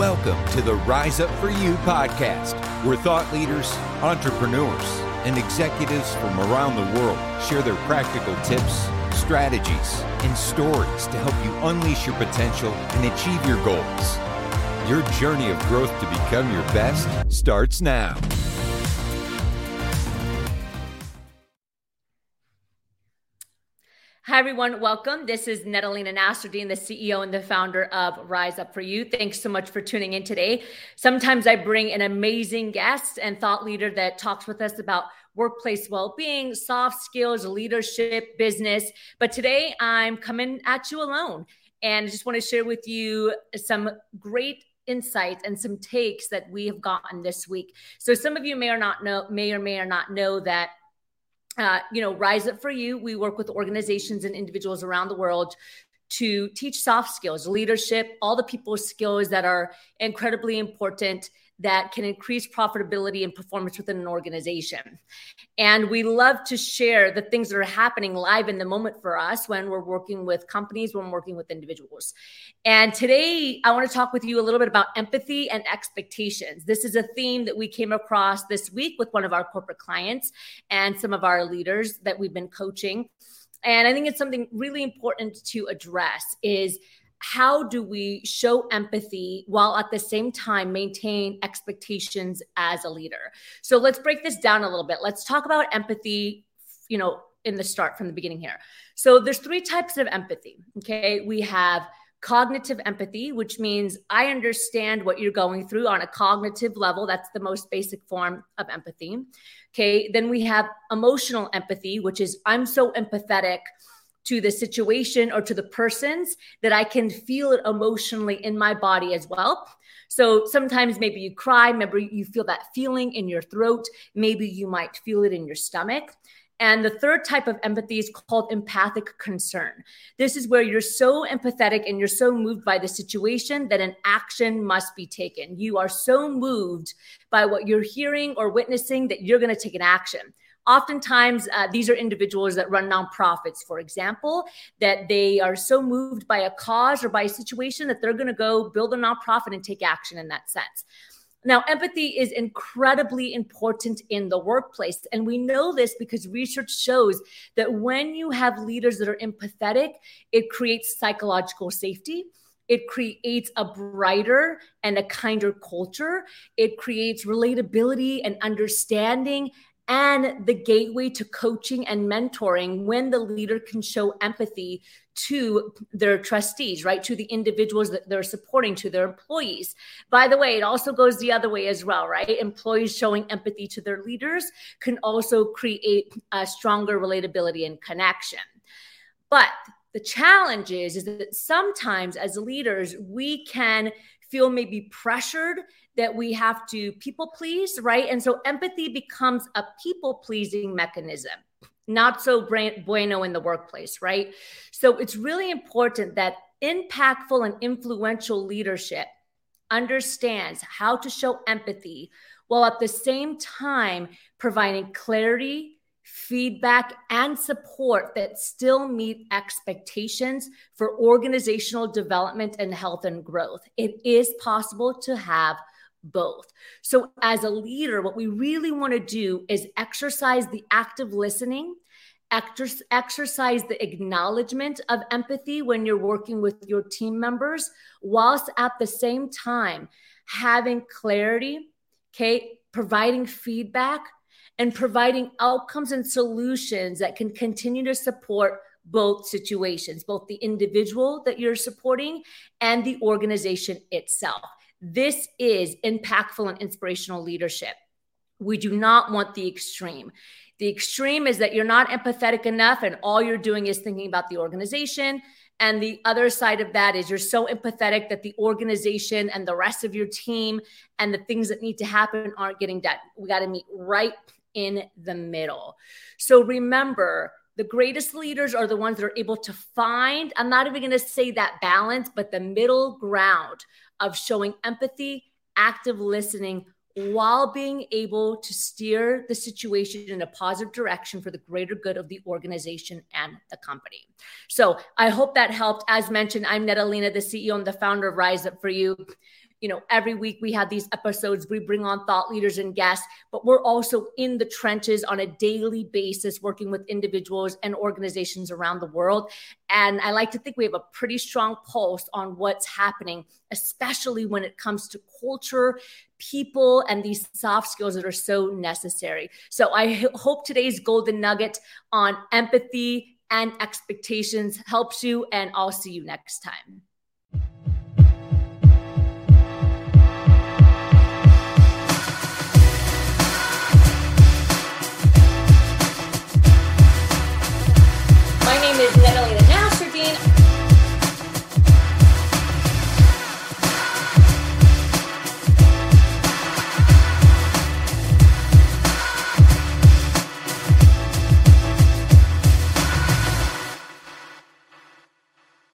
Welcome to the Rise Up For You podcast, where thought leaders, entrepreneurs, and executives from around the world share their practical tips, strategies, and stories to help you unleash your potential and achieve your goals. Your journey of growth to become your best starts now. Hi, everyone. Welcome. This is Nadalena Nasserdeen, the CEO and the founder of Rise Up For You. Thanks so much for tuning in today. Sometimes I bring an amazing guest and thought leader that talks with us about workplace well being, soft skills, leadership, business. But today I'm coming at you alone. And I just want to share with you some great insights and some takes that we have gotten this week. So some of you may or not know, may or may or not know that uh, you know, Rise Up for You, we work with organizations and individuals around the world to teach soft skills, leadership, all the people skills that are incredibly important that can increase profitability and performance within an organization. And we love to share the things that are happening live in the moment for us when we're working with companies, when we're working with individuals. And today, I want to talk with you a little bit about empathy and expectations. This is a theme that we came across this week with one of our corporate clients and some of our leaders that we've been coaching. And I think it's something really important to address is how do we show empathy while at the same time maintain expectations as a leader? So let's break this down a little bit. Let's talk about empathy you know in the start from the beginning here. So there's three types of empathy okay? We have cognitive empathy which means i understand what you're going through on a cognitive level that's the most basic form of empathy okay then we have emotional empathy which is i'm so empathetic to the situation or to the persons that I can feel it emotionally in my body as well. So sometimes maybe you cry, maybe you feel that feeling in your throat, maybe you might feel it in your stomach. And the third type of empathy is called empathic concern. This is where you're so empathetic and you're so moved by the situation that an action must be taken. You are so moved by what you're hearing or witnessing that you're going to take an action. Oftentimes, uh, these are individuals that run nonprofits, for example, that they are so moved by a cause or by a situation that they're going to go build a nonprofit and take action in that sense. Now, empathy is incredibly important in the workplace. And we know this because research shows that when you have leaders that are empathetic, it creates psychological safety. It creates a brighter and a kinder culture. It creates relatability and understanding and the gateway to coaching and mentoring when the leader can show empathy to their trustees, right? To the individuals that they're supporting, to their employees. By the way, it also goes the other way as well, right? Employees showing empathy to their leaders can also create a stronger relatability and connection. But the challenge is, is that sometimes as leaders, we can feel maybe pressured that we have to people please, right? And so empathy becomes a people pleasing mechanism, not so bueno in the workplace, right? So it's really important that impactful and influential leadership understands how to show empathy while at the same time providing clarity feedback, and support that still meet expectations for organizational development and health and growth. It is possible to have both. So, as a leader, what we really want to do is exercise the active listening, exercise the acknowledgement of empathy when you're working with your team members, whilst at the same time having clarity, okay, providing feedback and providing outcomes and solutions that can continue to support both situations, both the individual that you're supporting and the organization itself. This is impactful and inspirational leadership. We do not want the extreme. The extreme is that you're not empathetic enough and all you're doing is thinking about the organization. And the other side of that is you're so empathetic that the organization and the rest of your team and the things that need to happen aren't getting done. We got to meet right in the middle. So remember, the greatest leaders are the ones that are able to find, I'm not even going to say that balance, but the middle ground of showing empathy, active listening, while being able to steer the situation in a positive direction for the greater good of the organization and the company. So I hope that helped. As mentioned, I'm Nadalena, the CEO and the founder of Rise Up For You you know, every week we have these episodes, we bring on thought leaders and guests, but we're also in the trenches on a daily basis working with individuals and organizations around the world. And I like to think we have a pretty strong pulse on what's happening, especially when it comes to culture, people, and these soft skills that are so necessary. So I hope today's golden nugget on empathy and expectations helps you, and I'll see you next time.